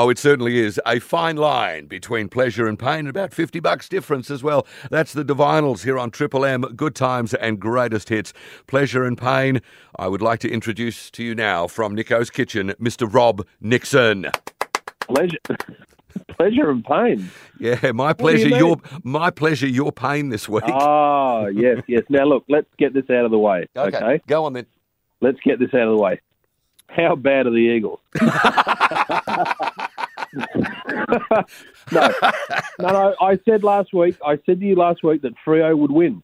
Oh, it certainly is. A fine line between pleasure and pain, about 50 bucks difference as well. That's the Divinyls here on Triple M. Good times and greatest hits. Pleasure and pain. I would like to introduce to you now from Nicko's Kitchen, Mr. Rob Nixon. Pleasure, pleasure and pain. Yeah, my do you pleasure, your my pleasure, your pain this week. Ah, yes, yes. Now look, let's get this out of the way. Okay. go on then. let's get this out of the way. How bad are the Eagles? no, no, no. I said last week. I said to you last week that Freo would win,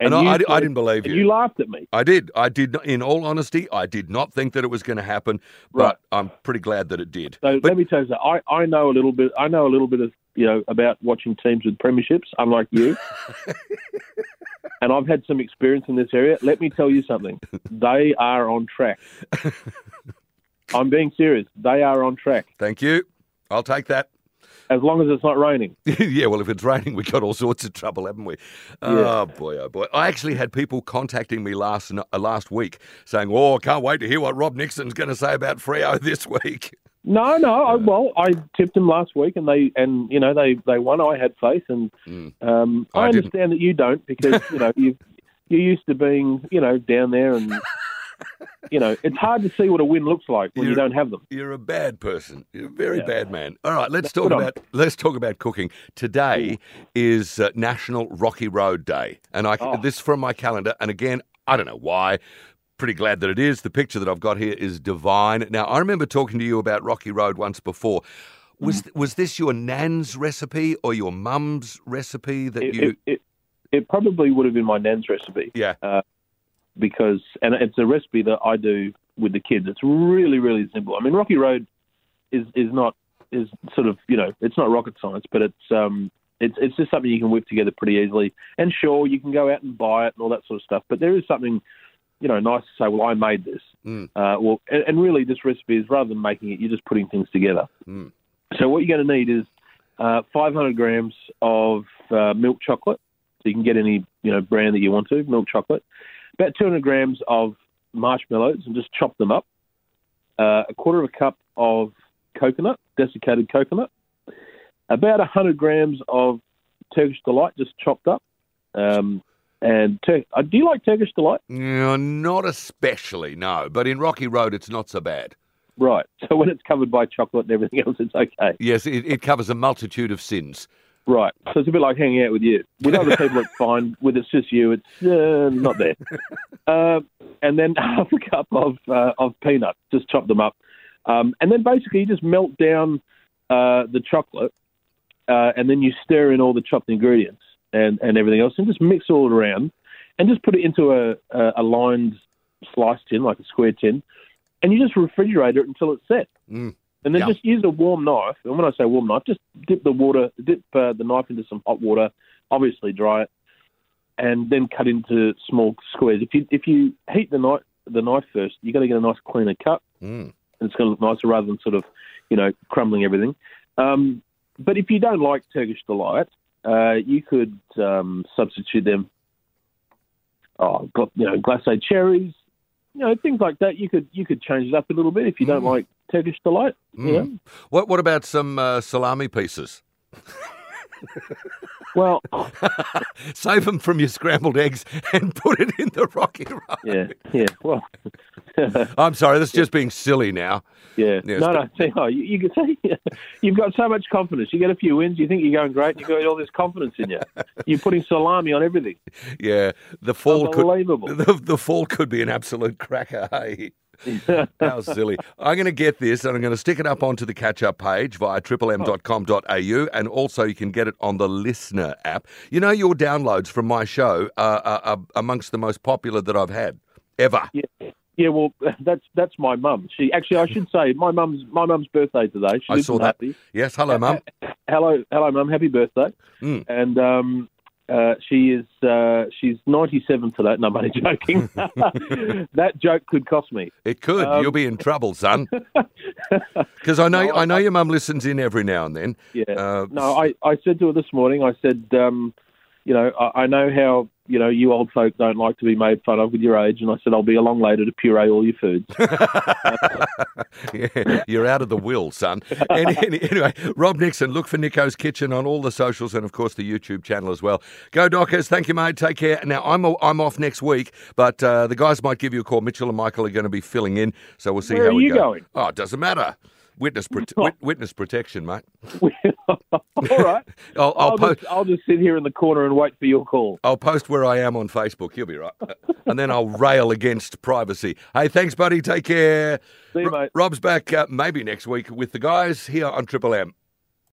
And, I, you I, didn't believe and you. you laughed at me. I did. I did. In all honesty, I did not think that it was going to happen, but Right. I'm pretty glad that it did. So But- let me tell you, something. I, I know a little bit. I know a little bit of you know about watching teams with premierships, unlike you. and I've had some experience in this area. Let me tell you something. They are on track. I'm being serious. They are on track. Thank you. I'll take that. As long as it's not raining. yeah, well, if it's raining, we got all sorts of trouble, haven't we? Oh boy, oh boy! I actually had people contacting me last uh, last week saying, "Oh, I can't wait to hear what Rob Nixon's going to say about Freo this week." No, no. I, well, I tipped them last week, and they and you know they they won. I had faith, and Mm. um, I, I understand that you don't because you know you you're used to being you know down there, and you know it's hard to see what a win looks like when you You're- don't have them. You're a bad person. You're a very Yeah. bad man. All right, let's talk about let's talk about cooking. Today is uh, National Rocky Road Day, and I Oh. this from my calendar. And again, I don't know why. Pretty glad that it is. The picture that I've got here is divine. Now, I remember talking to you about Rocky Road once before. Was Mm. was this your nan's recipe or your mum's recipe that It, you? it, it, it probably would have been my nan's recipe yeah. Because, and it's a recipe that I do with the kids. It's really, really simple. I mean, Rocky Road is is not is sort of you know it's not rocket science, but it's um it's it's just something you can whip together pretty easily. And sure, you can go out and buy it and all that sort of stuff. But there is something you know nice to say. Well, I made this. Mm. Uh, well, and, and really, this recipe is rather than making it, you're just putting things together. Mm. So what you're going to need is uh, 500 grams of uh, milk chocolate. So you can get any you know brand that you want to milk chocolate. About 200 grams of marshmallows and just chop them up. Uh, a quarter of a cup of coconut, desiccated coconut. About 100 grams of Turkish delight, just chopped up. Um, and Tur- uh, do you like Turkish delight? No, not especially. No, but in Rocky Road, it's not so bad. Right. So when it's covered by chocolate and everything else, it's okay. Yes, it, it covers a multitude of sins. Right. So it's a bit like hanging out with you. With other people, it's fine. With it's just you, it's uh, not there. Uh, and then half a cup of uh, of peanuts. Just chop them up, um, and then basically you just melt down uh, the chocolate, uh, and then you stir in all the chopped ingredients and, and everything else, and just mix all it around, and just put it into a, a, a lined slice tin, like a square tin, and you just refrigerate it until it's set. Mm. And then Yum. just use a warm knife. And when I say warm knife, just dip the water, dip uh, the knife into some hot water, obviously dry it, and then cut into small squares. If you if you heat the knife the knife first, you got to get a nice cleaner cut, Mm. and it's going to look nicer rather than sort of you know crumbling everything. Um, but if you don't like Turkish delight, uh, you could um, substitute them. Oh, got you know glacé cherries, you know things like that. You could you could change it up a little bit if you don't Mm. like Turkish delight. You know? Mm. What What about some uh, salami pieces? Well, Save them from your scrambled eggs and put it in the Rocky Road. yeah, yeah. Well, I'm sorry, that's just being silly now. yeah. Yes, no, no. See, oh, you, you can say you've got so much confidence. You get a few wins, you think you're going great, you've got all this confidence in you. You're putting salami on everything. Yeah, the fall could the, the fall could be an absolute cracker. Hey, how silly! I'm going to get this and I'm going to stick it up onto the catch up page via triplem.com.au, and also you can get it on the listener app. You know, your downloads from my show are, are, are amongst the most popular that I've had ever. yeah, yeah. Well, that's that's my mum. She actually, I should say, my mum's my mum's birthday today. She I saw that. Happy. Yes, hello, mum. Hello, hello, mum. Happy birthday. Mm. And um, uh, she is uh, she's 97 today. No, I'm only joking. that joke could cost me. It could. Um, You'll be in trouble, son. Because I know No, I know I- your mum listens in every now and then. Yeah. Uh, no, I, I said to her this morning, I said, um, you know, I, I know how you know, you old folk don't like to be made fun of with your age. And I said, I'll be along later to puree all your foods. yeah, you're out of the will, son. Any, any, anyway, Rob Nixon, look for Nicko's Kitchen on all the socials and, of course, the YouTube channel as well. Go Dockers. Thank you, mate. Take care. Now, I'm, I'm off next week, but uh, the guys might give you a call. Mitchell and Michael are going to be filling in, so we'll see Where how are we you go. going? Oh, it doesn't matter. Witness, prote- witness protection, mate. all right. I'll, I'll, I'll, post. just, I'll just sit here in the corner and wait for your call. I'll post where I am on Facebook. You'll be right. and then I'll rail against privacy. Hey, thanks, buddy. Take care. See you, mate. Rob's back uh, maybe next week with the guys here on Triple M.